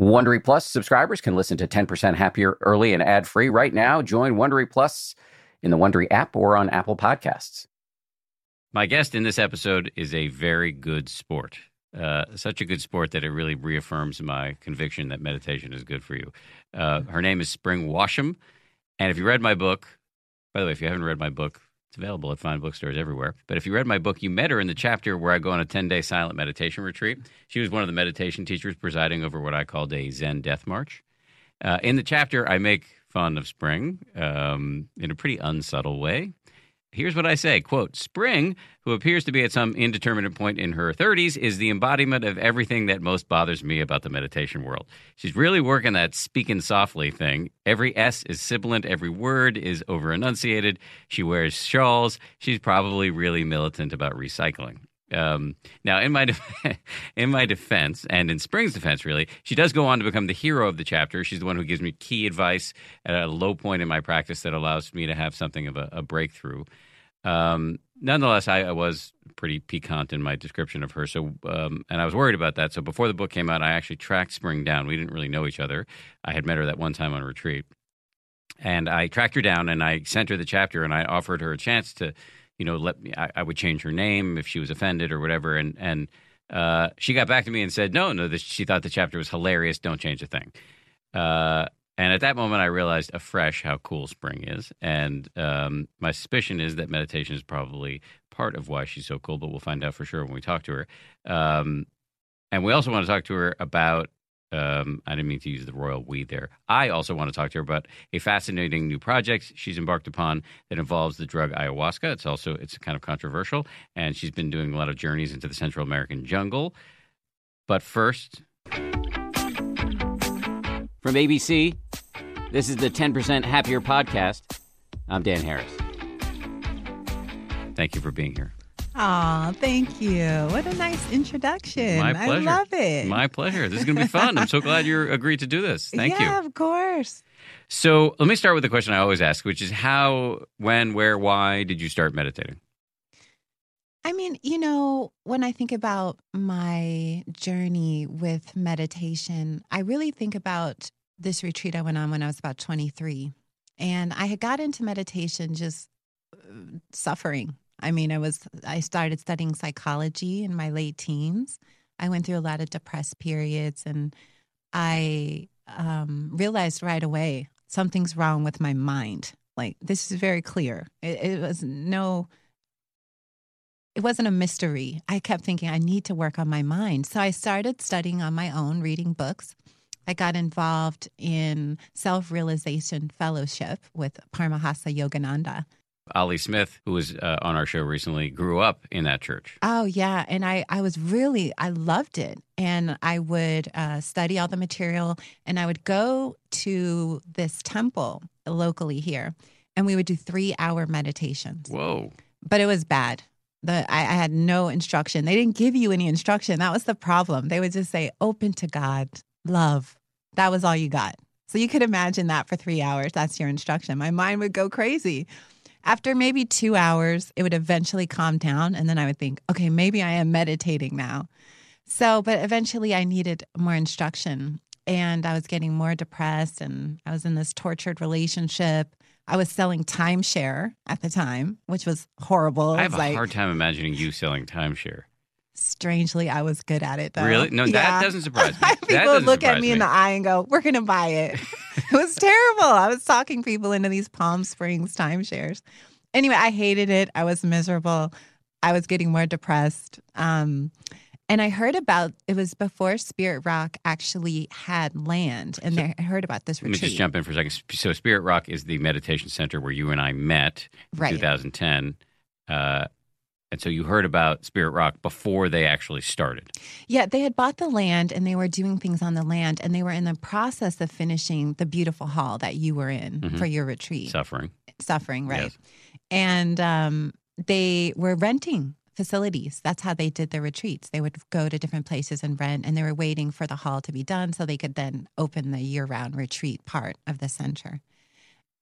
Wondery Plus subscribers can listen to 10% Happier early and ad free right now. Join Wondery Plus in the Wondery app or on Apple Podcasts. My guest in this episode is a very good sport. Uh, such a good sport that it really reaffirms my conviction that meditation is good for you. Uh, her name is Spring Washam. And if you read my book, by the way, if you haven't read my book, it's available at fine bookstores everywhere. But if you read my book, you met her in the chapter where I go on a 10 day silent meditation retreat. She was one of the meditation teachers presiding over what I called a Zen death march. Uh, in the chapter, I make fun of spring um, in a pretty unsubtle way. Here's what I say quote, Spring, who appears to be at some indeterminate point in her 30s, is the embodiment of everything that most bothers me about the meditation world. She's really working that speaking softly thing. Every S is sibilant, every word is over enunciated. She wears shawls. She's probably really militant about recycling. Um, now, in my def- in my defense, and in Spring's defense, really, she does go on to become the hero of the chapter. She's the one who gives me key advice at a low point in my practice that allows me to have something of a, a breakthrough. Um, nonetheless, I, I, was pretty piquant in my description of her. So, um, and I was worried about that. So, before the book came out, I actually tracked Spring down. We didn't really know each other. I had met her that one time on retreat, and I tracked her down and I sent her the chapter and I offered her a chance to you know, let me, I, I, would change her name if she was offended or whatever. And, and, uh, she got back to me and said, no, no, this, she thought the chapter was hilarious. Don't change a thing. Uh, and at that moment, I realized afresh how cool spring is. And um, my suspicion is that meditation is probably part of why she's so cool, but we'll find out for sure when we talk to her. Um, and we also want to talk to her about um, I didn't mean to use the royal we there. I also want to talk to her about a fascinating new project she's embarked upon that involves the drug ayahuasca. It's also it's kind of controversial, and she's been doing a lot of journeys into the Central American jungle. But first, from ABC, this is the 10% Happier podcast. I'm Dan Harris. Thank you for being here. Oh, thank you. What a nice introduction. My pleasure. I love it. My pleasure. This is going to be fun. I'm so glad you agreed to do this. Thank yeah, you. Yeah, of course. So let me start with the question I always ask, which is how, when, where, why did you start meditating? I mean, you know, when I think about my journey with meditation, I really think about this retreat I went on when I was about 23. And I had got into meditation just uh, suffering I mean, I was I started studying psychology in my late teens. I went through a lot of depressed periods, and I um, realized right away something's wrong with my mind. Like this is very clear. It, it was no. It wasn't a mystery. I kept thinking I need to work on my mind, so I started studying on my own, reading books. I got involved in self realization fellowship with Paramahansa Yogananda Ali Smith, who was uh, on our show recently, grew up in that church. Oh yeah, and I I was really I loved it, and I would uh, study all the material, and I would go to this temple locally here, and we would do three hour meditations. Whoa! But it was bad. The I, I had no instruction. They didn't give you any instruction. That was the problem. They would just say, "Open to God, love." That was all you got. So you could imagine that for three hours. That's your instruction. My mind would go crazy after maybe two hours, it would eventually calm down. And then I would think, okay, maybe I am meditating now. So, but eventually I needed more instruction and I was getting more depressed and I was in this tortured relationship. I was selling timeshare at the time, which was horrible. I have a like, hard time imagining you selling timeshare. Strangely, I was good at it though. Really? No, yeah. that doesn't surprise me. people would look at me, me, in the eye and go, "We're going to buy it." it was terrible. I was talking people into these Palm Springs timeshares. Anyway, I hated it. I was miserable. I was getting more depressed. Um, and I heard about it was before Spirit Rock actually had land, and so, I heard about this retreat. Let me just jump in for a second. So Spirit Rock is the meditation center where you and I met in right. 2010. Uh, and so you heard about Spirit Rock before they actually started. Yeah, they had bought the land and they were doing things on the land and they were in the process of finishing the beautiful hall that you were in mm-hmm. for your retreat. Suffering. Suffering, right. Yes. And um, they were renting facilities. That's how they did their retreats. They would go to different places and rent, and they were waiting for the hall to be done so they could then open the year round retreat part of the center.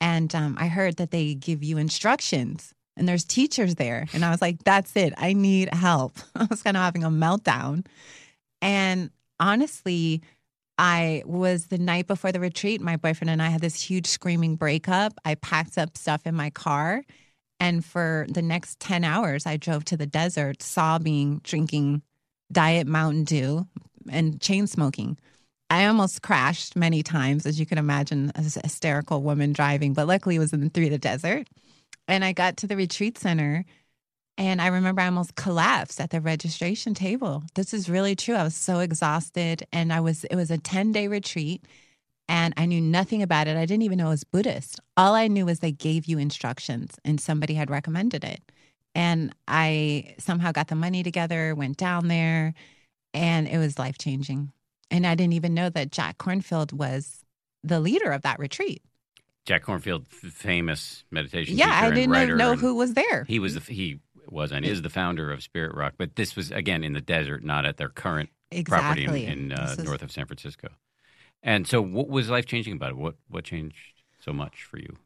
And um, I heard that they give you instructions and there's teachers there. And I was like, that's it. I need help. I was kind of having a meltdown. And honestly, I was the night before the retreat. My boyfriend and I had this huge screaming breakup. I packed up stuff in my car. And for the next 10 hours, I drove to the desert, sobbing, drinking Diet Mountain Dew, and chain smoking. I almost crashed many times, as you can imagine, as a hysterical woman driving, but luckily it was in the, through the desert. And I got to the retreat center and I remember I almost collapsed at the registration table. This is really true. I was so exhausted and I was it was a 10-day retreat and I knew nothing about it. I didn't even know it was Buddhist. All I knew was they gave you instructions and somebody had recommended it. And I somehow got the money together, went down there, and it was life-changing. And I didn't even know that Jack Kornfield was the leader of that retreat. Jack Kornfield, famous meditation Yeah, I didn't writer, know who was there. He was the he was and is the founder of Spirit Rock, but this was again in the desert, not at their current property in, in uh, was- north of San Francisco. And so, what was life changing about it? What what changed so much for you?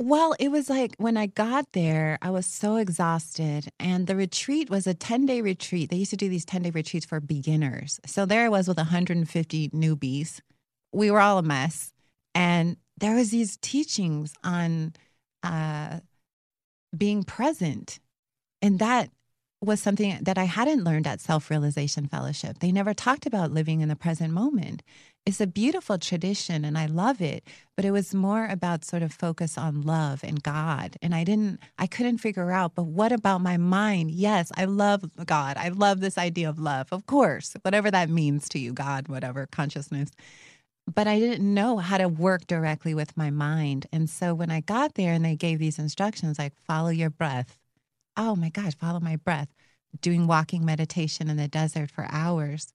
Well, it was like when I got there, I was so exhausted. And the retreat was a 10 day retreat. They used to do these 10 day retreats for beginners. So there I was with 150 newbies. We were all a mess. And there was these teachings on uh, being present. And that was something that I hadn't learned at Self Realization Fellowship. They never talked about living in the present moment. It's a beautiful tradition and I love it, but it was more about sort of focus on love and God. And I didn't, I couldn't figure out, but what about my mind? Yes, I love God. I love this idea of love, of course, whatever that means to you, God, whatever, consciousness. But I didn't know how to work directly with my mind. And so when I got there and they gave these instructions like follow your breath, oh my gosh, follow my breath, doing walking meditation in the desert for hours,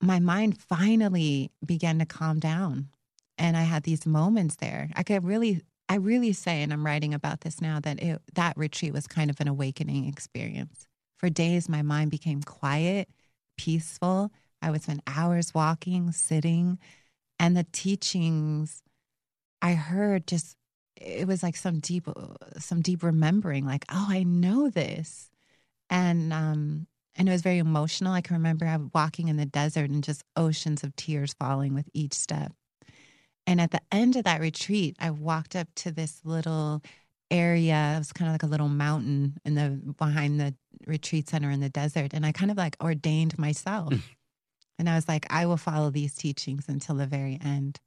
my mind finally began to calm down. And I had these moments there. I could really, I really say, and I'm writing about this now, that it, that retreat was kind of an awakening experience. For days, my mind became quiet, peaceful. I would spend hours walking, sitting, and the teachings I heard just it was like some deep some deep remembering like oh i know this. And um and it was very emotional. I can remember I was walking in the desert and just oceans of tears falling with each step. And at the end of that retreat i walked up to this little area. It was kind of like a little mountain in the behind the retreat center in the desert. And i kind of like ordained myself and i was like i will follow these teachings until the very end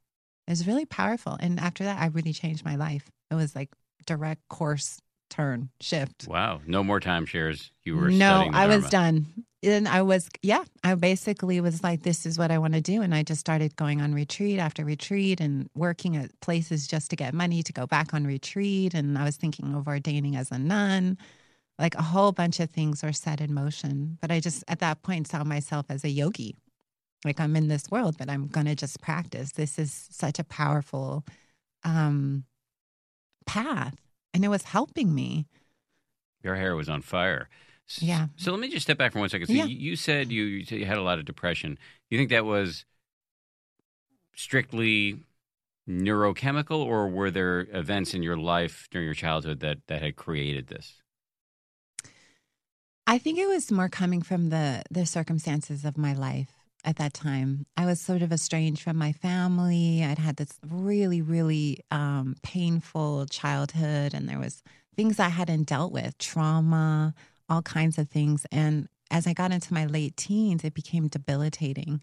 it was really powerful. And after that, I really changed my life. It was like direct course turn shift. Wow, no more timeshares. You were no, I was done. And I was, yeah, I basically was like, this is what I want to do. And I just started going on retreat after retreat and working at places just to get money to go back on retreat. And I was thinking of ordaining as a nun. Like a whole bunch of things were set in motion. But I just, at that point, saw myself as a yogi. Like I'm in this world, but I'm going to just practice. This is such a powerful um, path. And it was helping me. Your hair was on fire. S- Yeah. So let me just step back for one second. So Yeah. you, said you, you said you had a lot of depression. You think that was strictly neurochemical, or were there events in your life during your childhood that that had created this? I think it was more coming from the the circumstances of my life at that time. I was sort of estranged from my family. I'd had this really, really um, painful childhood, and there was things I hadn't dealt with, trauma, all kinds of things. And as I got into my late teens, it became debilitating.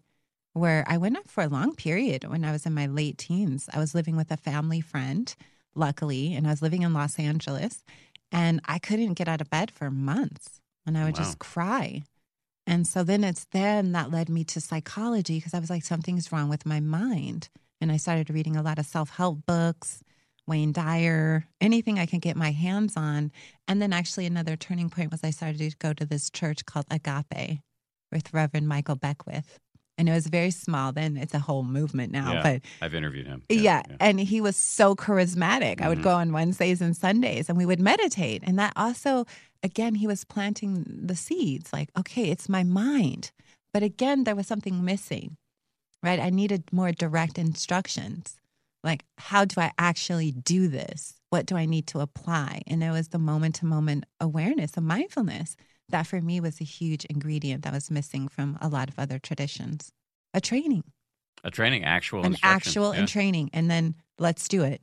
Where I went up for a long period when I was in my late teens. I was living with a family friend, luckily, and I was living in Los Angeles, and I couldn't get out of bed for months and I would Wow. just cry. And so then it's then that led me to psychology because I was like, something's wrong with my mind. And I started reading a lot of self help books, Wayne Dyer, anything I could get my hands on. And then actually, another turning point was I started to go to this church called Agape with Reverend Michael Beckwith. And it was very small then. It's a whole movement now. Yeah. But I've interviewed him. yeah, and he was so charismatic. I would Mhm. go on Wednesdays and Sundays and we would meditate. And that also, again, he was planting the seeds like, okay, it's my mind. But again, there was something missing, right? I needed more direct instructions. Like, how do I actually do this? What do I need to apply? And it was the moment to moment awareness, the mindfulness that for me was a huge ingredient that was missing from a lot of other traditions. A training. A training, actual an actual yeah. and training, and then let's do it.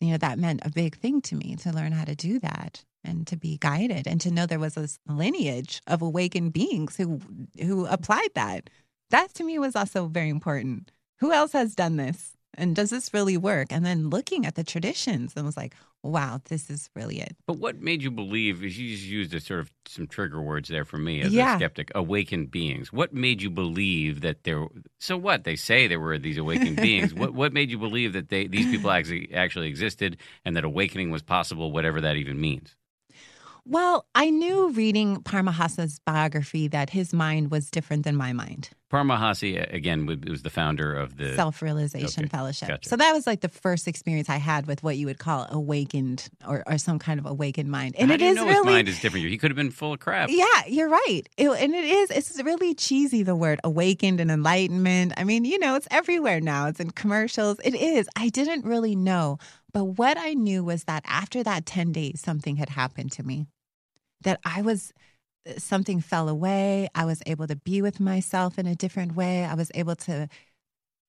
You know, that meant a big thing to me to learn how to do that and to be guided and to know there was this lineage of awakened beings who who applied that. That to me was also very important. Who else has done this? And does this really work? And then looking at the traditions and was like, wow, this is really it. But what made you believe? You just used a sort of some trigger words there for me as Yeah. a skeptic. Awakened beings. What made you believe that there? So what they say there were these awakened beings. What what made you believe that they these people actually actually existed and that awakening was possible, whatever that even means? Well, I knew reading Paramahansa's biography that his mind was different than my mind. Paramahansa again was the founder of the. Self realization okay, fellowship. gotcha. So that was like the first experience I had with what you would call awakened or, or some kind of awakened mind. And How it do you is know his really mind is different. He could have been full of crap. Yeah, you're right. It- and it is, it's really cheesy, the word awakened and enlightenment. I mean, you know, it's everywhere now, it's in commercials. It is. I didn't really know. But what I knew was that after that 10 days, something had happened to me, that I was, uh, something fell away. I was able to be with myself in a different way. I was able to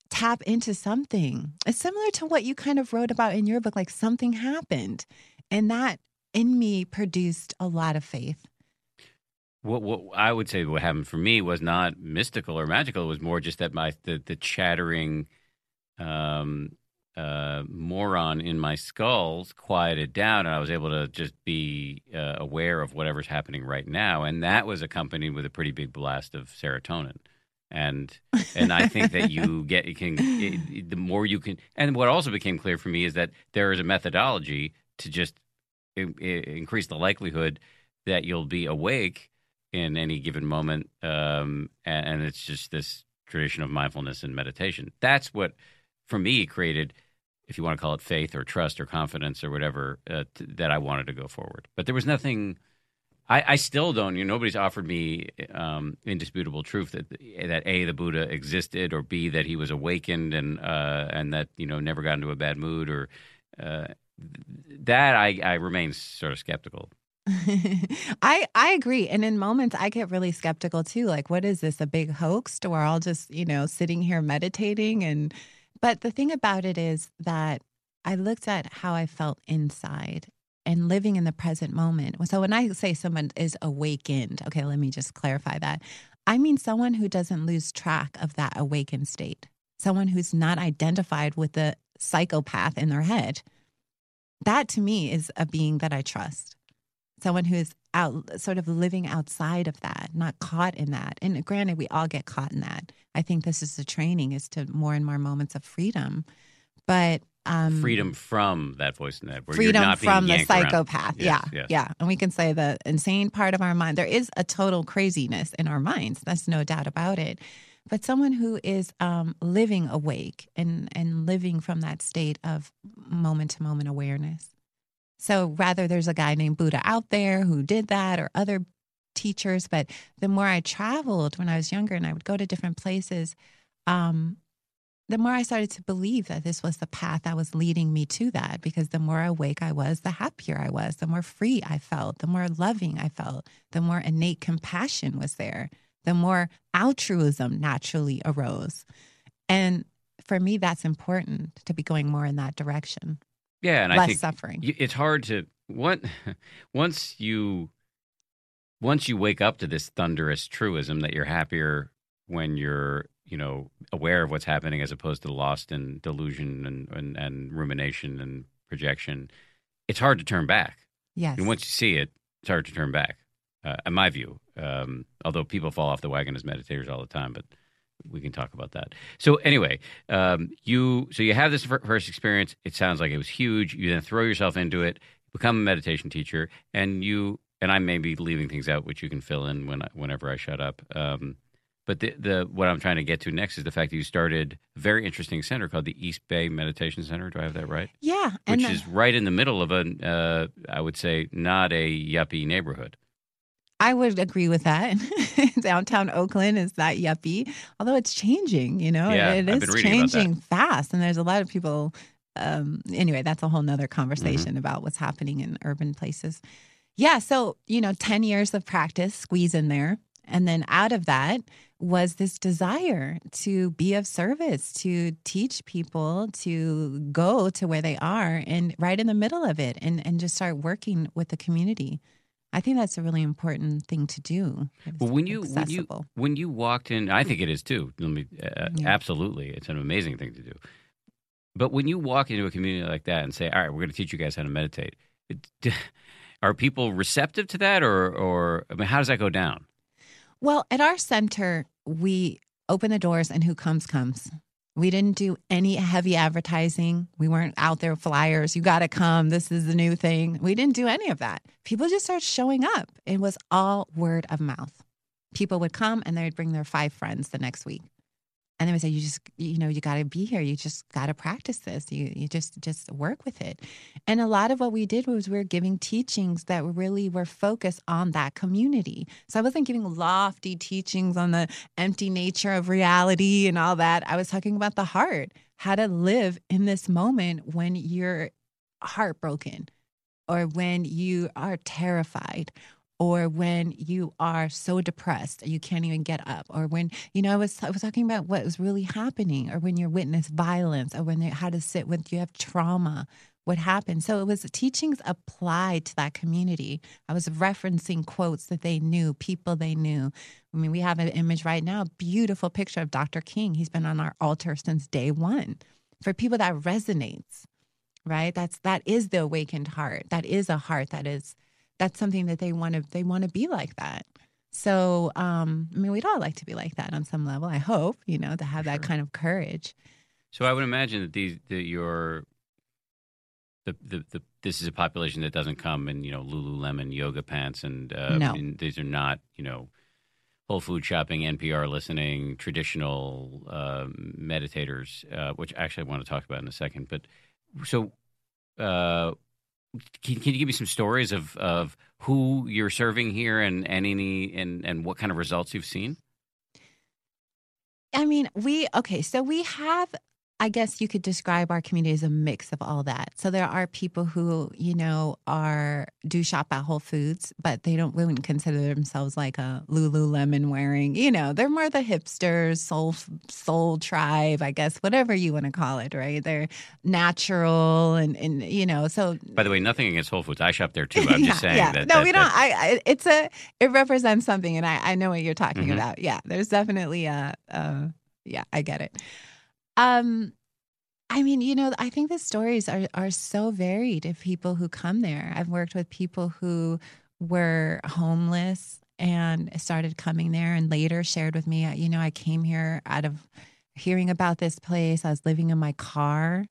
tap into something. It's similar to what you kind of wrote about in your book, like something happened. And that in me produced a lot of faith. What, what I would say what happened for me was not mystical or magical. It was more just that my the, the chattering um, uh, moron in my skulls quieted down, and I was able to just be uh, aware of whatever's happening right now. And that was accompanied with a pretty big blast of serotonin. And and I think that you get you can it, the more you can. And what also became clear for me is that there is a methodology to just i- i- increase the likelihood that you'll be awake in any given moment. Um, and, and it's just this tradition of mindfulness and meditation. That's what, for me, created, if you want to call it faith or trust or confidence or whatever, uh, t- that I wanted to go forward. But there was nothing. I, I still don't. You know, nobody's offered me um, indisputable truth that that a the Buddha existed, or b that he was awakened and uh, and that you know never got into a bad mood, or uh, that I, I remain sort of skeptical. I I agree. And in moments I get really skeptical too. Like, what is this? A big hoax? Do We're all just, you know, sitting here meditating and but the thing about it is that I looked at how I felt inside and living in the present moment. So when I say someone is awakened, okay, let me just clarify that. I mean someone who doesn't lose track of that awakened state. Someone who's not identified with the psychopath in their head. That to me is a being that I trust someone who is out sort of living outside of that not caught in that. And granted we all get caught in that. I think this is the training is to more and more moments of freedom. But um freedom from that voice in head. Where freedom you're not being from the psychopath. Yes, yeah yes. yeah. And we can say the insane part of our mind. There is a total craziness in our minds. That's no doubt about it. But someone who is um, living awake and and living from that state of moment to moment awareness so rather there's a guy named buddha out there who did that or other teachers but the more i traveled when i was younger and i would go to different places um, the more I started to believe that this was the path that was leading me to that, because the more awake I was, the happier I was, the more free I felt, the more loving I felt, the more innate compassion was there, the more altruism naturally arose. And for me, that's important to be going more in that direction, Yeah, and I think suffering. it's hard to what once you once you wake up to this thunderous truism that you're happier when you're you know aware of what's happening as opposed to lost in delusion and and, and rumination and projection it's hard to turn back yes. and once you see it it's hard to turn back uh, in my view um, although people fall off the wagon as meditators all the time but we can talk about that. So anyway um, you so you have this first experience. It sounds like it was huge. You then throw yourself into it become a meditation teacher and you and i may be leaving things out which you can fill in when I, whenever i shut up. Um, but the, the what i'm trying to get to next is the fact that you started a very interesting center called the east bay meditation center. Do i have that right? Yeah. And which the- is right in the middle of a uh, i would say not a yuppie neighborhood I would agree with that. Downtown Oakland is that yuppie, although it's changing, you know, Yeah, it is been reading about that. changing fast. And there's a lot of people. Um, anyway, that's a whole nother conversation Mm-hmm. about what's happening in urban places. Yeah. So, you know, 10 years of practice squeeze in there. And then out of that was this desire to be of service, to teach people to go to where they are and right in the middle of it and, and just start working with the community. I think that's a really important thing to do. Well, when you when you when you walked in, I think it is too. Let me, uh, yeah. Absolutely, it's an amazing thing to do. But when you walk into a community like that and say, "All right, we're going to teach you guys how to meditate," it, are people receptive to that, or or I mean, how does that go down? Well, at our center, we open the doors and who comes, comes. We didn't do any heavy advertising. We weren't out there flyers. You got to come. This is the new thing. We didn't do any of that. People just started showing up. It was all word of mouth. People would come and they'd bring their five friends the next week and they would say you just you know you got to be here. You just got to practice this. You you just just work with it. And a lot of what we did was we are giving teachings that really were focused on that community. So i wasn't giving lofty teachings on the empty nature of reality and all that. I was talking about the heart how to live in this moment when you're heartbroken or when you are terrified or when you are so depressed you can't even get up or when you know i was i was talking about what was really happening or when you witness violence or when you how to sit when you have trauma what happened. So it was teachings applied to that community. I was referencing quotes that they knew people they knew. I mean we have an image right now beautiful picture of dr king. He's been on our altar since day one. For people that resonates right? That's that is the awakened heart. That is a heart that is that's something that they want to they want to be like that. So, um, I mean, we'd all like to be like that on some level. I hope, you know, to have sure. that kind of courage. So, I would imagine that these that your the, the, the this is a population that doesn't come in you know Lululemon yoga pants and, uh, no. and these are not you know Whole Food shopping, NPR listening, traditional uh, meditators, uh, which actually I want to talk about in a second. But so, uh, can, can, you give me some stories of, of who you're serving here and, and any and, and what kind of results you've seen? I mean, we okay, so we have I guess you could describe our community as a mix of all that. So there are people who, you know, are do shop at Whole Foods, but they don't wouldn't consider themselves like a Lululemon wearing. You know, they're more the hipsters, soul soul tribe, I guess, whatever you want to call it. Right? They're natural and and you know. So by the way, nothing against Whole Foods. I shop there too. I'm yeah, just saying yeah. that. No, that, we don't. I, I, It's a. It represents something, and I I know what you're talking mm-hmm. about. Yeah, there's definitely a. a yeah, I get it. Um, I mean, you know, I think the stories are are so varied of people who come there. I've worked with people who were homeless and started coming there and later shared with me, you know, I came here out of hearing about this place. I was living in my car,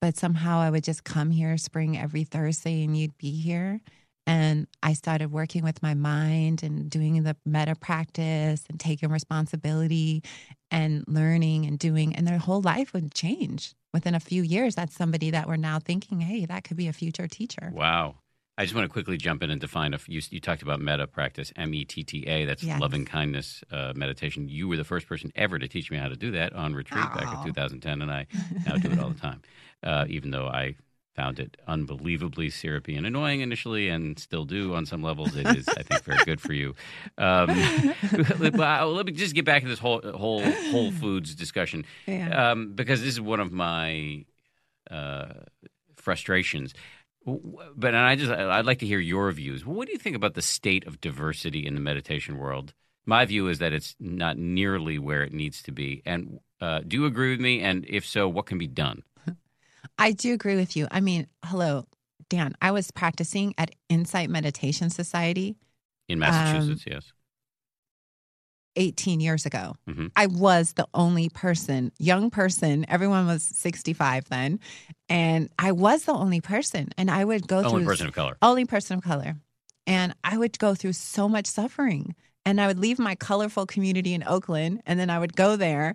but somehow I would just come here spring every Thursday and you'd be here. And I started working with my mind and doing the metta practice and taking responsibility and learning and doing, and their whole life would change within a few years. That's somebody that we're now thinking, hey, that could be a future teacher. Wow. I just want to quickly jump in and define. A, you, you talked about metta practice, M E T T A. That's yes. loving kindness uh, meditation. You were the first person ever to teach me how to do that on retreat Aww. back in 2010, and I now do it all the time. Uh, even though I found it unbelievably syrupy and annoying initially, and still do on some levels. It is, I think, very good for you. Um, let me just get back to this whole whole Whole Foods discussion yeah. um, because this is one of my uh, frustrations. But and I just I'd like to hear your views. What do you think about the state of diversity in the meditation world? My view is that it's not nearly where it needs to be. And uh, do you agree with me? And if so, what can be done? I do agree with you. I mean, hello, Dan. I was practicing at Insight Meditation Society in Massachusetts. Um, yes. 18 years ago. Mm-hmm. I was the only person, young person. Everyone was 65 then. And I was the only person. And I would go only through. Only person of color. Only person of color. And I would go through so much suffering. And I would leave my colorful community in Oakland. And then I would go there.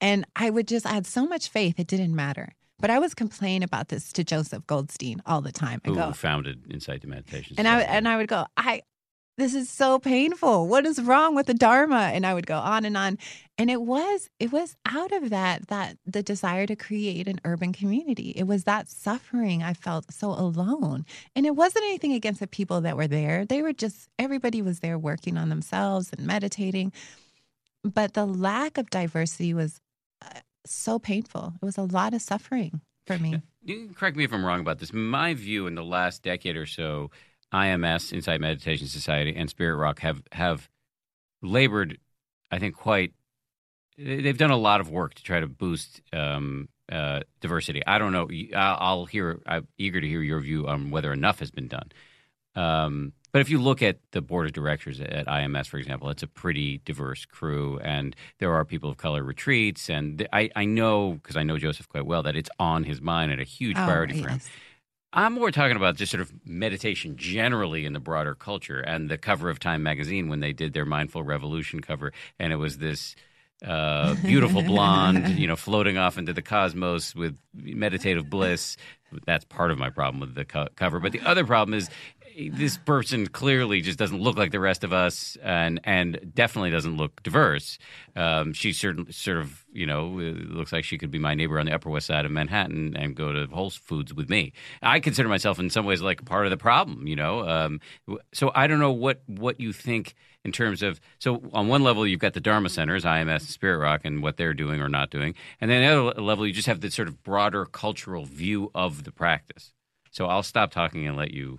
And I would just, I had so much faith, it didn't matter. But I was complaining about this to Joseph Goldstein all the time. I Who go, founded Insight to Meditation. And I and I would go, I this is so painful. What is wrong with the Dharma? And I would go on and on. And it was, it was out of that, that the desire to create an urban community. It was that suffering. I felt so alone. And it wasn't anything against the people that were there. They were just, everybody was there working on themselves and meditating. But the lack of diversity was uh, so painful. It was a lot of suffering for me. You can correct me if I'm wrong about this. My view in the last decade or so, IMS, Insight Meditation Society, and Spirit Rock have have labored, I think, quite. They've done a lot of work to try to boost um, uh, diversity. I don't know. I'll hear. I'm eager to hear your view on whether enough has been done. Um, but if you look at the board of directors at IMS, for example, it's a pretty diverse crew, and there are people of color retreats. And I, I know because I know Joseph quite well that it's on his mind and a huge Oh, priority for him. I'm more talking about just sort of meditation generally in the broader culture and the cover of Time magazine when they did their Mindful Revolution cover, and it was this uh, beautiful blonde, you know, floating off into the cosmos with meditative bliss. That's part of my problem with the co- cover, but the other problem is this person clearly just doesn't look like the rest of us, and and definitely doesn't look diverse. Um, she certain sort of you know uh, looks like she could be my neighbor on the Upper West Side of Manhattan and go to Whole Foods with me. I consider myself in some ways like part of the problem, you know. Um, so I don't know what what you think in terms of so on one level you've got the Dharma centers, IMS, Spirit Rock, and what they're doing or not doing, and then the other level you just have the sort of broader cultural view of the practice. So I'll stop talking and let you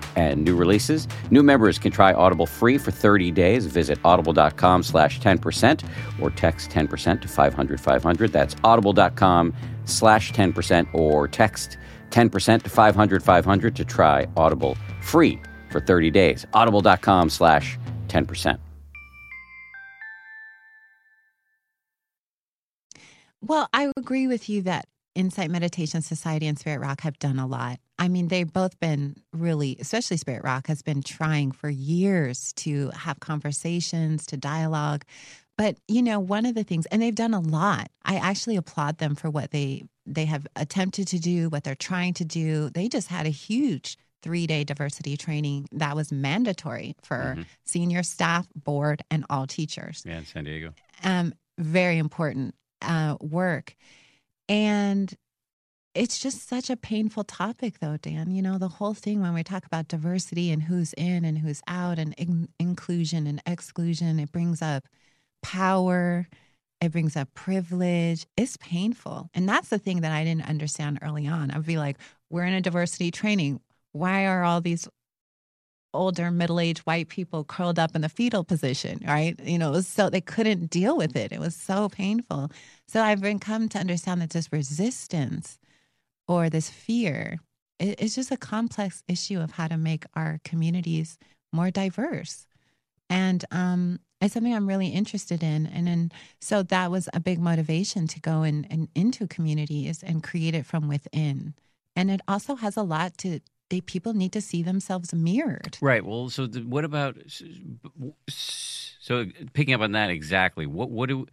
and new releases. New members can try Audible free for 30 days. Visit audible.com slash 10% or text 10% to 500 500. That's audible.com slash 10% or text 10% to 500 500 to try Audible free for 30 days. Audible.com slash 10%. Well, I agree with you that Insight Meditation Society and Spirit Rock have done a lot. I mean, they've both been really, especially Spirit Rock has been trying for years to have conversations, to dialogue. But, you know, one of the things, and they've done a lot. I actually applaud them for what they they have attempted to do, what they're trying to do. They just had a huge three day diversity training that was mandatory for Mhm. senior staff, board, and all teachers Yeah, in San Diego. um, very important uh, work. And it's just such a painful topic, though, Dan. You know, the whole thing when we talk about diversity and who's in and who's out and in- inclusion and exclusion, it brings up power, it brings up privilege. It's painful. And that's the thing that I didn't understand early on. I'd be like, we're in a diversity training. Why are all these older middle-aged white people curled up in the fetal position right you know so they couldn't deal with it it was so painful so i've been come to understand that this resistance or this fear it, it's just a complex issue of how to make our communities more diverse and um, it's something i'm really interested in and then so that was a big motivation to go in, in into communities and create it from within and it also has a lot to they people need to see themselves mirrored. Right. Well, so the, what about so picking up on that exactly? What what do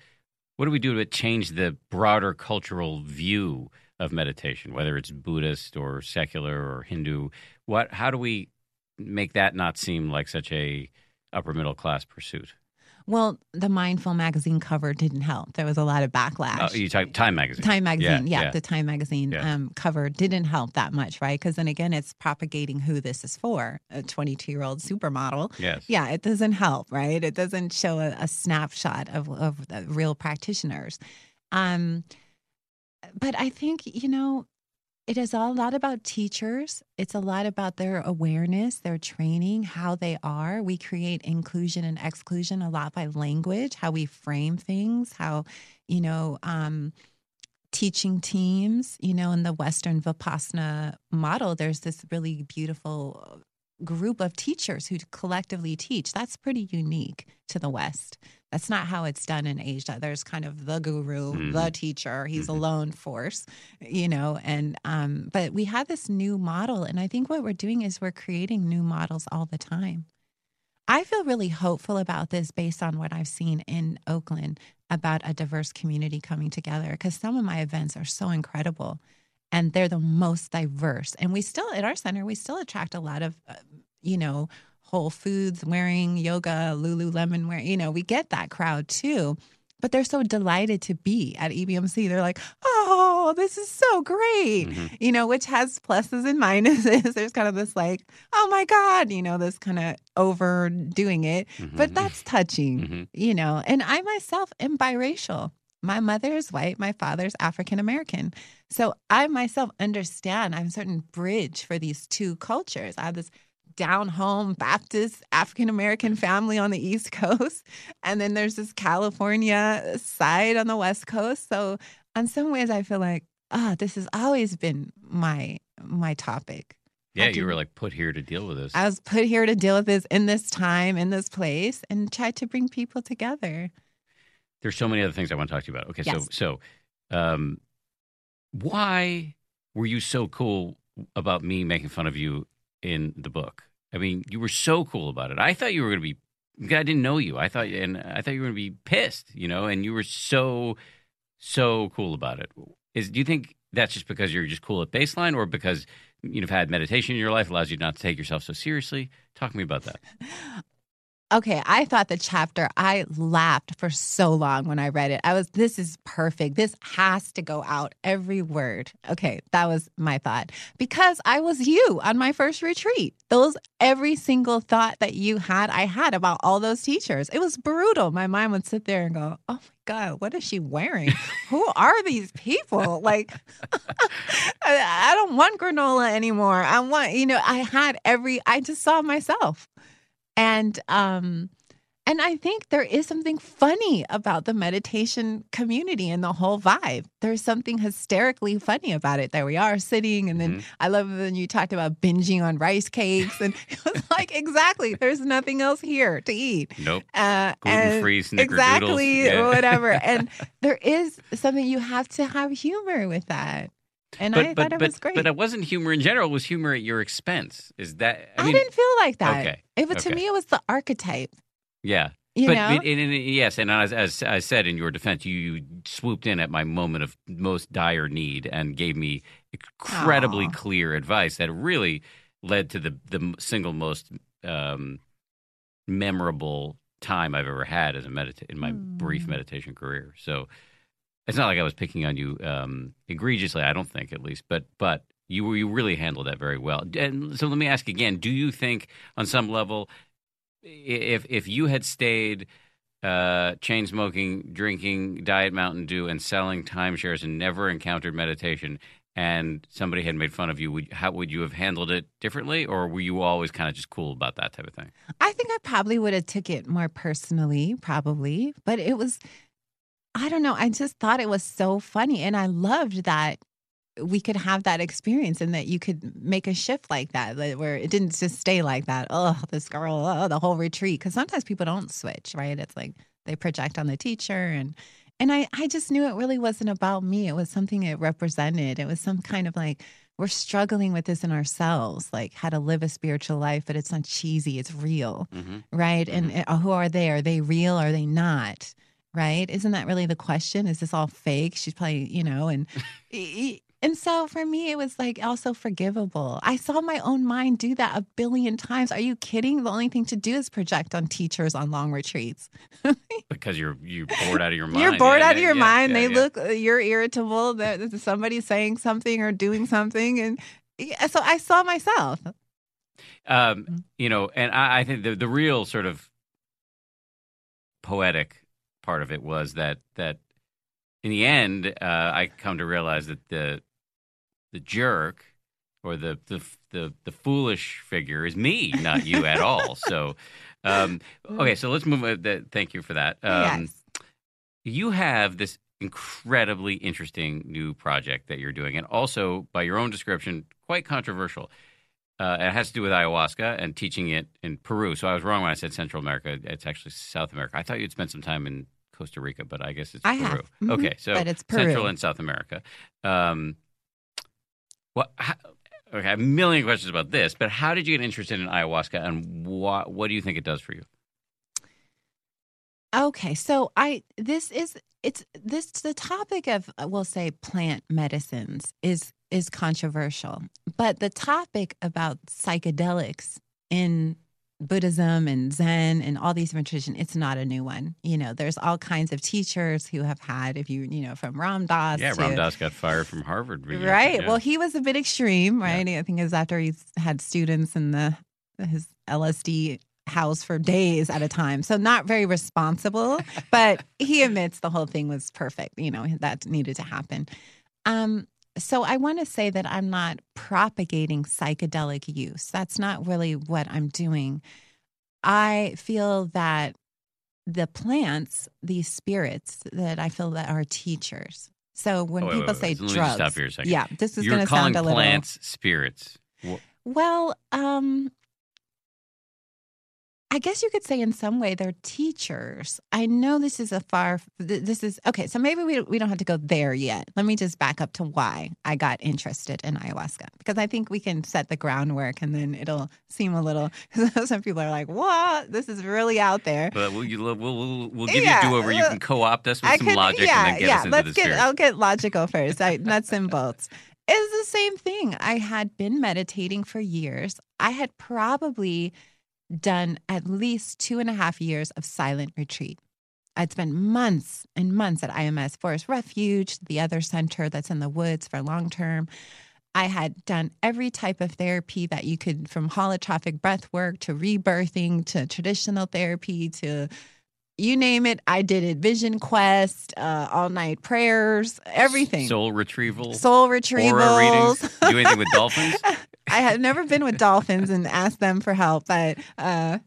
what do we do to change the broader cultural view of meditation, whether it's Buddhist or secular or Hindu? What how do we make that not seem like such a upper middle class pursuit? Well, the Mindful magazine cover didn't help. There was a lot of backlash. Oh, you talk Time magazine. Time magazine, yeah, Yeah, yeah. the Time magazine Yeah. um, cover didn't help that much, right? Because then again, it's propagating who this is for a 22 year old supermodel. Yes. Yeah, it doesn't help, right? It doesn't show a, a snapshot of, of the real practitioners. Um, but I think, you know, it is a lot about teachers. It's a lot about their awareness, their training, how they are. We create inclusion and exclusion a lot by language, how we frame things, how, you know, um, teaching teams, you know, in the Western Vipassana model, there's this really beautiful group of teachers who collectively teach. That's pretty unique to the West. That's not how it's done in Asia. There's kind of the guru, the Mhm. teacher. He's a Mhm. lone force, you know. And um, but we have this new model, and I think what we're doing is we're creating new models all the time. I feel really hopeful about this based on what I've seen in Oakland about a diverse community coming together because some of my events are so incredible and they're the most diverse. And we still, at our center, we still attract a lot of, uh, you know, Whole Foods wearing yoga, Lululemon wearing, you know, we get that crowd too. But they're so delighted to be at EBMC. They're like, oh, this is so great Mhm. you know, which has pluses and minuses. There's kind of this like, oh my God, you know, this kind of overdoing it. But Mhm. that's touching, Mhm. you know. And I myself am biracial. My mother is white, my father's African American. So I myself understand I'm a certain bridge for these two cultures. I have this down home Baptist African American family on the East Coast. And then there's this California side on the West Coast. So in some ways I feel like, ah, this has always been my my topic. yeah, you were like put here to deal with this. I was put here to deal with this in this time, in this place, and try to bring people together. There's so many other things I want to talk to you about. Okay, Yes. so so um, why were you so cool about me making fun of you in the book? I mean, you were so cool about it. I thought you were going to be. I didn't know you. I thought, and I thought you were going to be pissed. You know, and you were so so cool about it. Is do you think that's just because you're just cool at baseline, or because you've had meditation in your life allows you not to take yourself so seriously? Talk to me about that. Okay, I thought the chapter, I laughed for so long when I read it. I was, this is perfect. This has to go out, every word. Okay, that was my thought. Because I was you on my first retreat. Those, every single thought that you had, I had about all those teachers. It was brutal. My mind would sit there and go, oh my God, what is she wearing? Who are these people? Like, I, I don't want granola anymore. I want, you know, I had every, I just saw myself and um and i think there is something funny about the meditation community and the whole vibe there's something hysterically funny about it there we are sitting and then Mhm. i love when you talked about binging on rice cakes and it was like exactly there's nothing else here to eat Nope. uh, Gluten and- free snickerdoodles. exactly Yeah. whatever and there is something you have to have humor with that and i thought it but, was great But it wasn't humor in general. It was humor at your expense. Is that? I, I mean, didn't feel like that okay, it was to okay. me it was the archetype yeah. you but know it- it- it- yes, and as, as I said in your defense, you, you swooped in at my moment of most dire need and gave me incredibly Aw. clear advice that really led to the the single most um, memorable time I've ever had as a medita- in my brief Mm. meditation career. So it's not like I was picking on you um, egregiously. I don't think, at least, but but you you really handled that very well. And so let me ask again: Do you think, on some level, if if you had stayed uh, chain smoking, drinking Diet Mountain Dew, and selling timeshares, and never encountered meditation, and somebody had made fun of you, would how would you have handled it differently, or were you always kind of just cool about that type of thing? I think I probably would have took it more personally, probably, but it was I don't know, I just thought it was so funny and I loved that we could have that experience and that you could make a shift like that where it didn't just stay like that. Oh, this girl, oh, the whole retreat cuz sometimes people don't switch, right? It's like they project on the teacher and and I I just knew it really wasn't about me. It was something it represented. It was some kind of like we're struggling with this in ourselves, like how to live a spiritual life, but it's not cheesy, it's real Mm-hmm. right? And uh, who are they? Are they real? Are they not? Right? Isn't that really the question? Is this all fake? She's probably, you know, and and so for me, it was like also forgivable. I saw my own mind do that a billion times. Are you kidding? The only thing to do is project on teachers on long retreats. Because you're you're bored out of your mind. You're bored Yeah, out of your yeah, mind. they look, uh, you're irritable. That somebody's saying something or doing something, and yeah, so I saw myself. Um, Mhm. you know, and I, I think the the real sort of poetic part of it was that that in the end, uh, I come to realize that the the jerk or the the the, the foolish figure is me, not you at all. So, um, okay, so let's move. Uh, th- thank you for that. Um, yes. you have this incredibly interesting new project that you're doing, and also, by your own description, quite controversial. Uh, it has to do with ayahuasca and teaching it in Peru. So I was wrong when I said Central America. It's actually South America. I thought you'd spent some time in Costa Rica, but I guess it's I Peru. have. Mhm. Okay, so But it's Peru. Central and South America. Um, what? How, okay, I have a million questions about this, but how did you get interested in ayahuasca, and what what do you think it does for you? Okay, so I this is it's this the topic of we'll say plant medicines is is controversial, but the topic about psychedelics in Buddhism and Zen and all these different traditions, it's not a new one. You know, there's all kinds of teachers who have had, if you you know, from Ram Dass Yeah, to, Ram Dass got fired from Harvard. Right. yeah. Well, he was a bit extreme, right? I think it was after he's had students in the his LSD house for days at a time. So not very responsible, but he admits the whole thing was perfect. You know, that needed to happen. Um so I want to say that I'm not propagating psychedelic use. That's not really what I'm doing. I feel that the plants, these spirits that I feel that are teachers. So when Oh, people wait, say wait. Just drugs, stop here a second. yeah, this is going to sound a little. plants spirits. Well, um, I guess you could say in some way they're teachers. I know this is a far. This is okay. So maybe we we don't have to go there yet. Let me just back up to why I got interested in ayahuasca because I think we can set the groundwork and then it'll seem a little. Some people are like, "What? This is really out there." But we'll, you, we'll, we'll, we'll give Yeah, you a do over. You can co opt us with I some could, logic yeah, and then get yeah. us into Let's the get. spirit. I'll get logical first. I, nuts and bolts. It's the same thing. I had been meditating for years. I had probably done at least two and a half years of silent retreat. I'd spent months and months at IMS Forest Refuge, the other center that's in the woods for long term. I had done every type of therapy that you could, from holotropic breath work to rebirthing to traditional therapy to you name it. I did it. Vision Quest, uh, all night prayers, everything. Soul retrieval. Soul aura readings. Do anything with dolphins? I have never been with dolphins and asked them for help, but uh,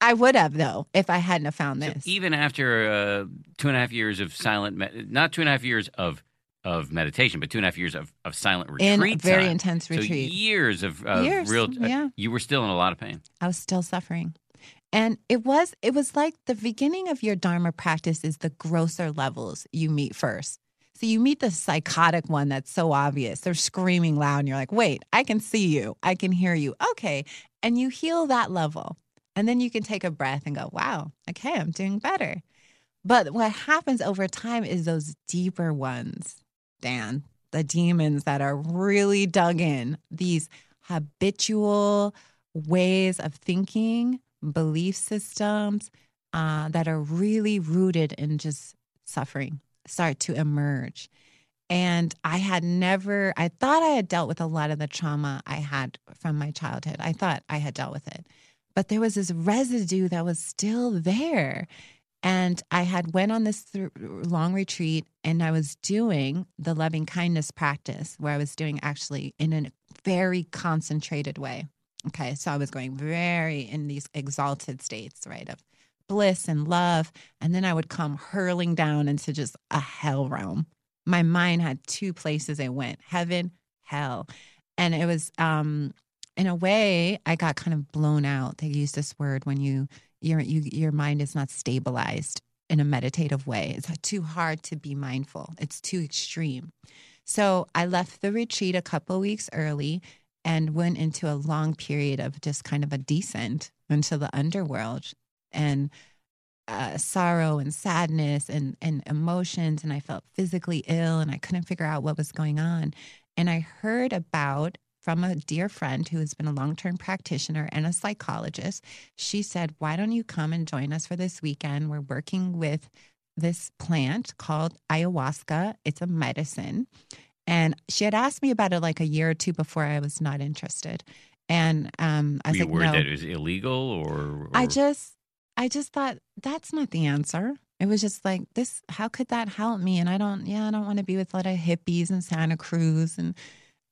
I would have though if I hadn't have found So this. even after uh, two and a half years of silent, me- not two and a half years of of meditation, but two and a half years of, of silent in retreat. a very time. intense So retreat, years of, of Years, real. uh, yeah. you were still in a lot of pain. I was still suffering. And it was it was like the beginning of your dharma practice is the grosser levels you meet first. So you meet the psychotic one that's so obvious. They're screaming loud and you're like, "Wait, I can see you. I can hear you." Okay. And you heal that level. And then you can take a breath and go, "Wow, okay, I'm doing better." But what happens over time is those deeper ones, Dan, the demons that are really dug in, these habitual ways of thinking, belief systems, uh, that are really rooted in just suffering start to emerge. And I had never, I thought I had dealt with a lot of the trauma I had from my childhood. I thought I had dealt with it. But there was this residue that was still there. And I had went on this th- long retreat and I was doing the loving kindness practice where I was doing actually in a very concentrated way. Okay. So I was going very in these exalted states, right? Of bliss and love. And then I would come hurling down into just a hell realm. My mind had two places it went heaven hell. And it was um in a way i got kind of blown out. They use this word when you your you, your mind is not stabilized in a meditative way. It's too hard to be mindful. It's too extreme. So i left the retreat a couple weeks early and went into a long period of just kind of a descent into the underworld and uh, sorrow and sadness and, and emotions. And I felt physically ill and I couldn't figure out what was going on. And I heard about from a dear friend who has been a long term practitioner and a psychologist. She said, Why don't you come and join us for this weekend? We're working with this plant called ayahuasca, it's a medicine. And she had asked me about it like a year or two before I was not interested. And um, I was Were you like, worried no. that it was illegal or, or I just I just thought that's not the answer. It was just like this. How could that help me? And I don't. Yeah, I don't want to be with a lot of hippies in Santa Cruz. And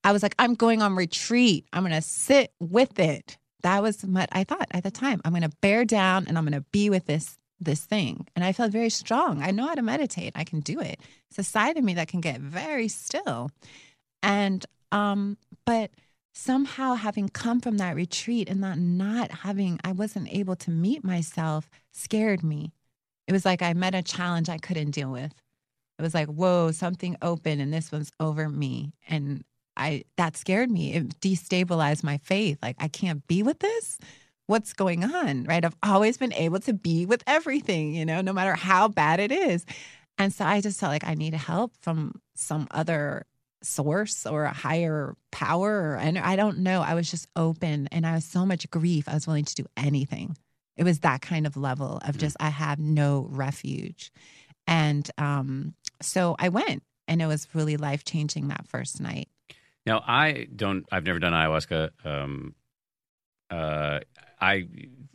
I was like, I'm going on retreat. I'm to sit with it. That was what I thought at the time. I'm to bear down and I'm to be with this this thing. And I felt very strong. I know how to meditate. I can do it. It's a side of me that can get very still. And um, but somehow having come from that retreat and not not having I wasn't able to meet myself scared me. It was like I met a challenge I couldn't deal with. It was like, whoa, something open and this one's over me. And I that scared me. It destabilized my faith. Like I can't be with this. What's going on? Right? I've always been able to be with everything, you know, no matter how bad it is. And so I just felt like I needed help from some other source or a higher power and I don't know. I was just open and I was so much grief. I was willing to do anything. It was that kind of level of just I have no refuge. And um so I went and it was really life changing that first night. Now I don't. I've never done ayahuasca. Um, uh, I,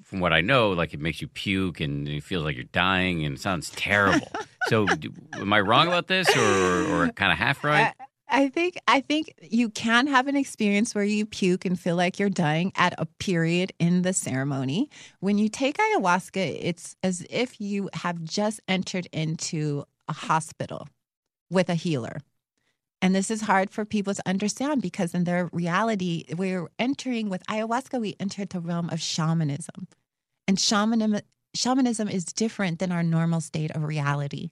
from what I know, like it makes you puke and it feels like you're dying and it sounds terrible. so, do, am I wrong about this, or or kind of half right? I think I think you can have an experience where you puke and feel like you're dying at a period in the ceremony. When you take ayahuasca, it's as if you have just entered into a hospital with a healer. And this is hard for people to understand because in their reality, we're entering with ayahuasca, we enter the realm of shamanism. And shamanism, shamanism is different than our normal state of reality.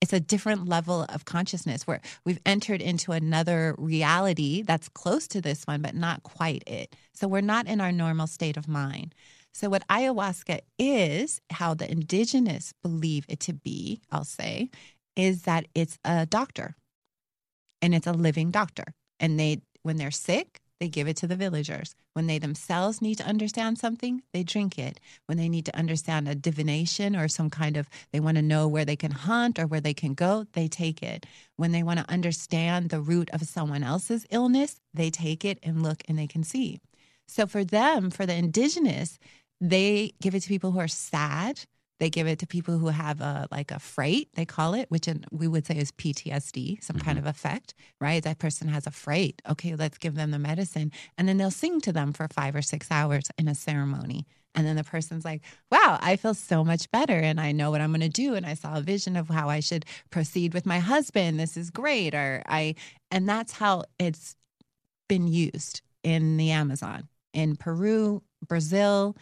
It's a different level of consciousness where we've entered into another reality that's close to this one, but not quite it. So we're not in our normal state of mind. So, what ayahuasca is, how the indigenous believe it to be, I'll say, is that it's a doctor and it's a living doctor. And they, when they're sick, they give it to the villagers. When they themselves need to understand something, they drink it. When they need to understand a divination or some kind of, they want to know where they can hunt or where they can go, they take it. When they want to understand the root of someone else's illness, they take it and look and they can see. So for them, for the indigenous, they give it to people who are sad. They give it to people who have a like a freight, they call it, which in, we would say is PTSD, some kind mm-hmm. of effect, right? That person has a freight. Okay, let's give them the medicine. And then they'll sing to them for five or six hours in a ceremony. And then the person's like, wow, I feel so much better and I know what I'm going to do. And I saw a vision of how I should proceed with my husband. This is great. Or I, and that's how it's been used in the Amazon, in Peru, Brazil,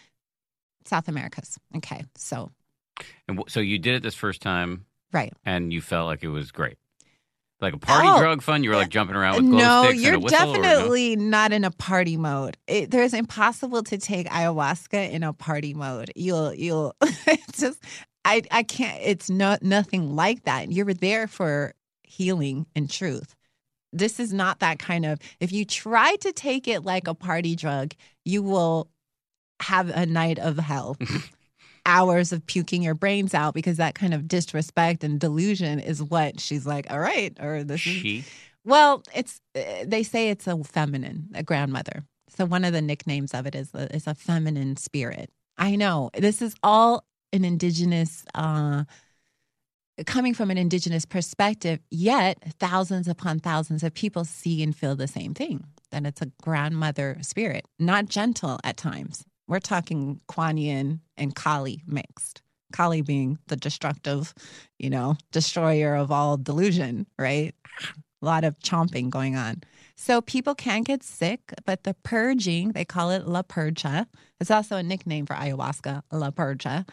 South Americas. Okay. So, And w- so you did it this first time, right. and you felt like it was great, like a party Oh, drug fun. You were like jumping around with glow no, sticks you're and a whistle. or no? definitely not in a party mode. It, there's impossible to take ayahuasca in a party mode. You'll, you'll, it's just, I, I can't. It's not nothing like that. You're there for healing and truth. This is not that kind of. If you try to take it like a party drug, you will have a night of hell. hours of puking your brains out because that kind of disrespect and delusion is what she's like, all right, or this is. She. Well, it's uh, they say it's a feminine, a grandmother. So one of the nicknames of it is is a feminine spirit. I know this is all an indigenous, uh, coming from an indigenous perspective. Yet thousands upon thousands of people see and feel the same thing. That it's a grandmother spirit, not gentle at times. We're talking Kuan Yin and Kali mixed. Kali being the destructive, you know, destroyer of all delusion, right? A lot of chomping going on. So people can get sick, but the purging, they call it La Purga. It's also a nickname for ayahuasca, La Purga.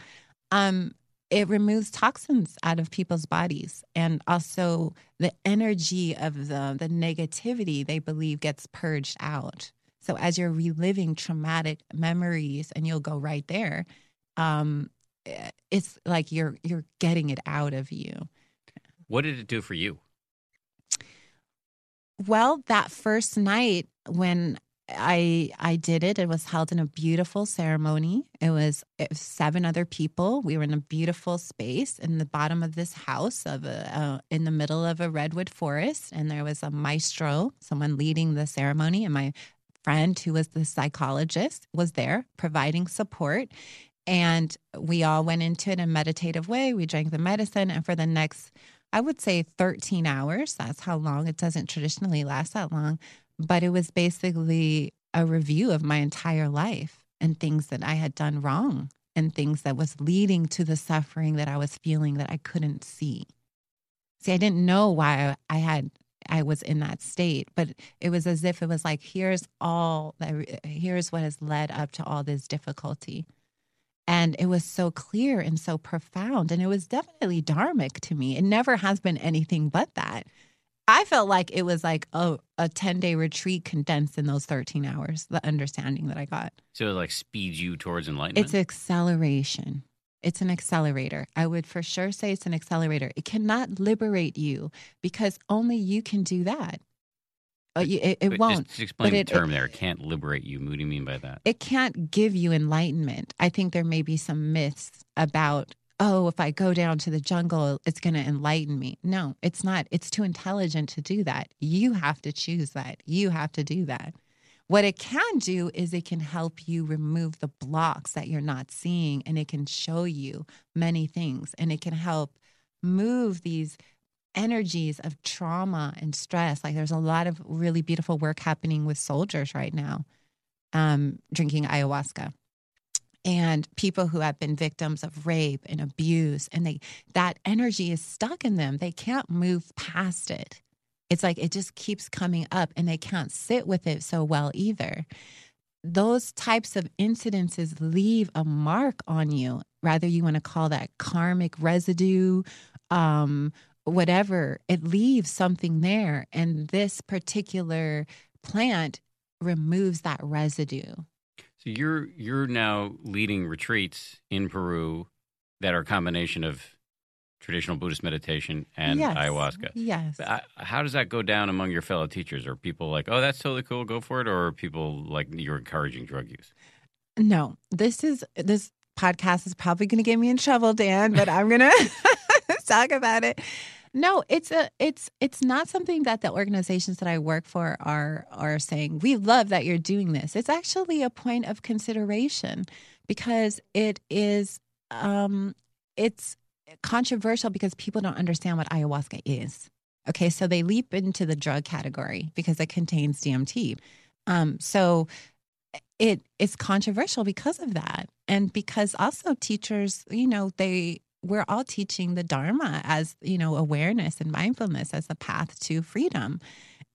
Um, it removes toxins out of people's bodies and also the energy of the, the negativity they believe gets purged out. So as you're reliving traumatic memories and you'll go right there, um, it's like you're you're getting it out of you. What did it do for you? Well, that first night when I I did it, it was held in a beautiful ceremony. It was, it was seven other people. We were in a beautiful space in the bottom of this house of a uh, in the middle of a redwood forest, and there was a maestro, someone leading the ceremony, and my friend who was the psychologist was there providing support. And we all went into it in a meditative way. We drank the medicine, and for the next I would say 13 hours. That's how long. It doesn't traditionally last that long. But it was basically a review of my entire life and things that I had done wrong and things that was leading to the suffering that I was feeling that I couldn't see. See, I didn't know why I had I was in that state, but it was as if it was like here's all that here's what has led up to all this difficulty. And it was so clear and so profound. And it was definitely dharmic to me. It never has been anything but that. I felt like it was like a, a 10 day retreat condensed in those 13 hours, the understanding that I got. So it like speeds you towards enlightenment? It's acceleration. It's an accelerator. I would for sure say it's an accelerator. It cannot liberate you because only you can do that. Uh, it, it won't. Just, explain but the it- term there. It can't liberate you. What do you mean by that? it can't give you enlightenment. I think there may be some myths about, oh, if I go down to the jungle, it's going to enlighten me. No, it's not. It's too intelligent to do that. You have to choose that. You have to do that. What it can do is it can help you remove the blocks that you're not seeing and it can show you many things and it can help move these energies of trauma and stress. Like there's a lot of really beautiful work happening with soldiers right now um, drinking ayahuasca. And people who have been victims of rape and abuse and they that energy is stuck in them. They can't move past it it's like it just keeps coming up and they can't sit with it so well either. Those types of incidences leave a mark on you rather you want to call that karmic residue um whatever it leaves something there and this particular plant removes that residue. So you're you're now leading retreats in Peru that are a combination of traditional Buddhist meditation and Yes. ayahuasca. yes How does that go down among your fellow teachers? Are people like, "Oh, that's totally cool, go for it," or are people like you're encouraging drug use? No, this is this podcast is probably going to get me in trouble, Dan, but I'm going to talk about it. No, it's a it's it's not something that the organizations that I work for are are saying. We love that you're doing this. It's actually a point of consideration because it is um it's controversial because people don't understand what ayahuasca is. Okay, so they leap into the drug category because it contains DMT. Um, so it it's controversial because of that and because also teachers you know they we're all teaching the dharma as you know awareness and mindfulness as a path to freedom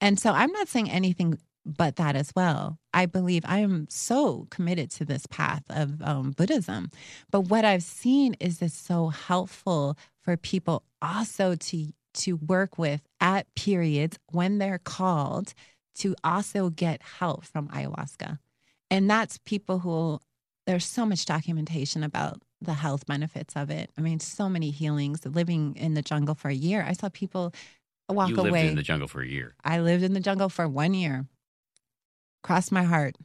and so i'm not saying anything but that as well i believe i am so committed to this path of um, buddhism but what i've seen is this so helpful for people also to to work with at periods when they're called to also get help from ayahuasca and that's people who there's so much documentation about the health benefits of it. I mean, so many healings. Living in the jungle for a year, I saw people walk you lived away. in the jungle for a year. I lived in the jungle for one year. Crossed my heart.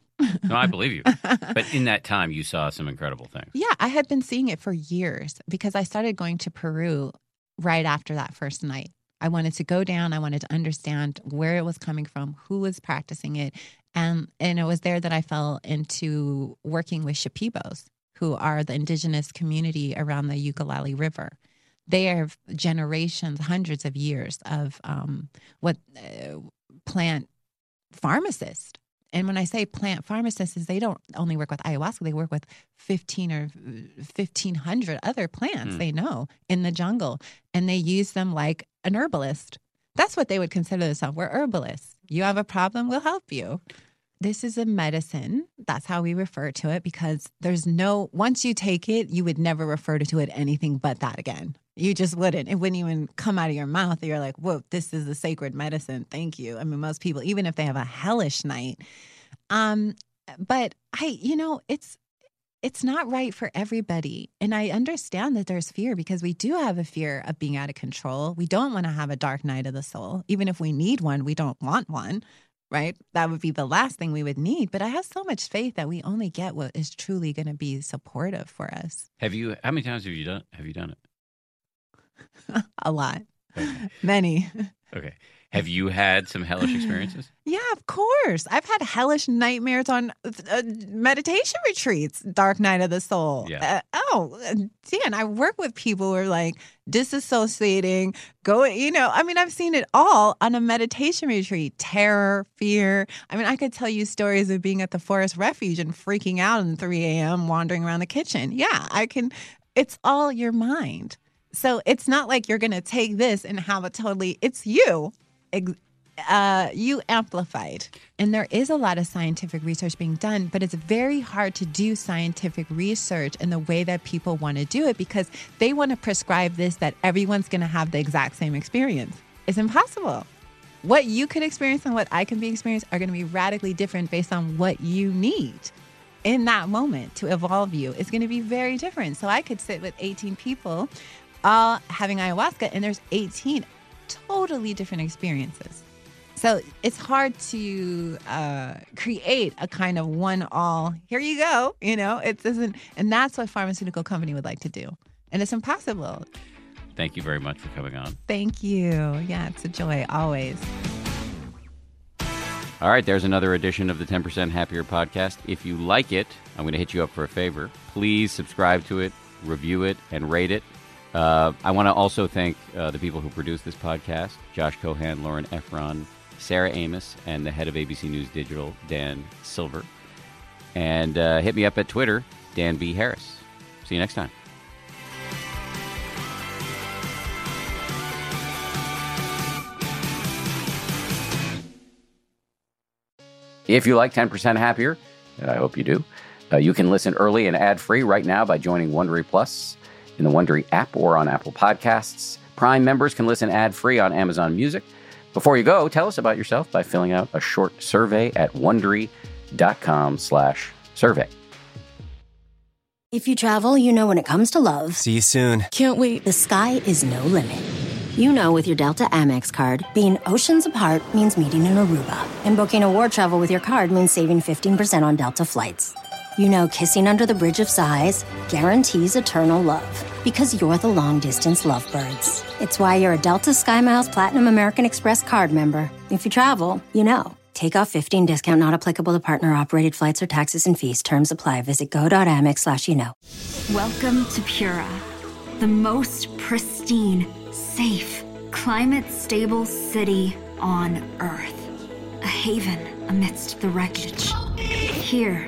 No, I believe you. But in that time, you saw some incredible things. Yeah, I had been seeing it for years because I started going to Peru right after that first night. I wanted to go down, I wanted to understand where it was coming from, who was practicing it, and and it was there that I fell into working with Shipibos, who are the indigenous community around the Ucayali River. They have generations, hundreds of years of um, what uh, plant pharmacists and when I say plant pharmacists, is they don't only work with ayahuasca; they work with fifteen or fifteen hundred other plants Hmm. they know in the jungle, and they use them like an herbalist. That's what they would consider themselves. We're herbalists. You have a problem, we'll help you. This is a medicine. That's how we refer to it because there's no, once you take it, you would never refer to it anything but that again. You just wouldn't. It wouldn't even come out of your mouth. You're like, whoa, this is the sacred medicine. Thank you. I mean, most people, even if they have a hellish night, um, but I, you know, it's it's not right for everybody. And I understand that there's fear because we do have a fear of being out of control. We don't want to have a dark night of the soul. Even if we need one, we don't want one, right? That would be the last thing we would need. But I have so much faith that we only get what is truly going to be supportive for us. Have you? How many times have you done? Have you done it? a lot. Okay. Many. Okay. Have you had some hellish experiences? Yeah, of course. I've had hellish nightmares on uh, meditation retreats, Dark Night of the Soul. Yeah. Uh, oh, Dan, I work with people who are like disassociating, going, you know, I mean, I've seen it all on a meditation retreat terror, fear. I mean, I could tell you stories of being at the forest refuge and freaking out at 3 a.m., wandering around the kitchen. Yeah, I can, it's all your mind. So it's not like you're going to take this and have a totally, it's you. Uh, you amplified. And there is a lot of scientific research being done, but it's very hard to do scientific research in the way that people want to do it because they want to prescribe this that everyone's going to have the exact same experience. It's impossible. What you could experience and what I can be experienced are going to be radically different based on what you need in that moment to evolve you. It's going to be very different. So I could sit with 18 people all having ayahuasca, and there's 18 totally different experiences. So it's hard to uh, create a kind of one all. Here you go. You know, it doesn't, and that's what pharmaceutical company would like to do, and it's impossible. Thank you very much for coming on. Thank you. Yeah, it's a joy always. All right, there's another edition of the 10% Happier podcast. If you like it, I'm going to hit you up for a favor. Please subscribe to it, review it, and rate it. Uh, I want to also thank uh, the people who produce this podcast Josh Cohan, Lauren Efron, Sarah Amos, and the head of ABC News Digital, Dan Silver. And uh, hit me up at Twitter, Dan B. Harris. See you next time. If you like 10% Happier, and I hope you do, uh, you can listen early and ad free right now by joining Wondery Plus in the Wondery app or on Apple Podcasts. Prime members can listen ad free on Amazon Music. Before you go, tell us about yourself by filling out a short survey at wondery.com slash survey. If you travel, you know when it comes to love, See you soon. Can't wait. the sky is no limit. You know with your Delta Amex card, being oceans apart means meeting in Aruba, and booking a war travel with your card means saving 15% on Delta flights. You know kissing under the bridge of sighs guarantees eternal love because you're the long distance lovebirds. It's why you're a Delta SkyMiles Platinum American Express card member. If you travel, you know. Take off 15 discount not applicable to partner operated flights or taxes and fees. Terms apply. Visit go.amex slash you know. Welcome to Pura, the most pristine, safe, climate stable city on Earth. A haven amidst the wreckage. Here,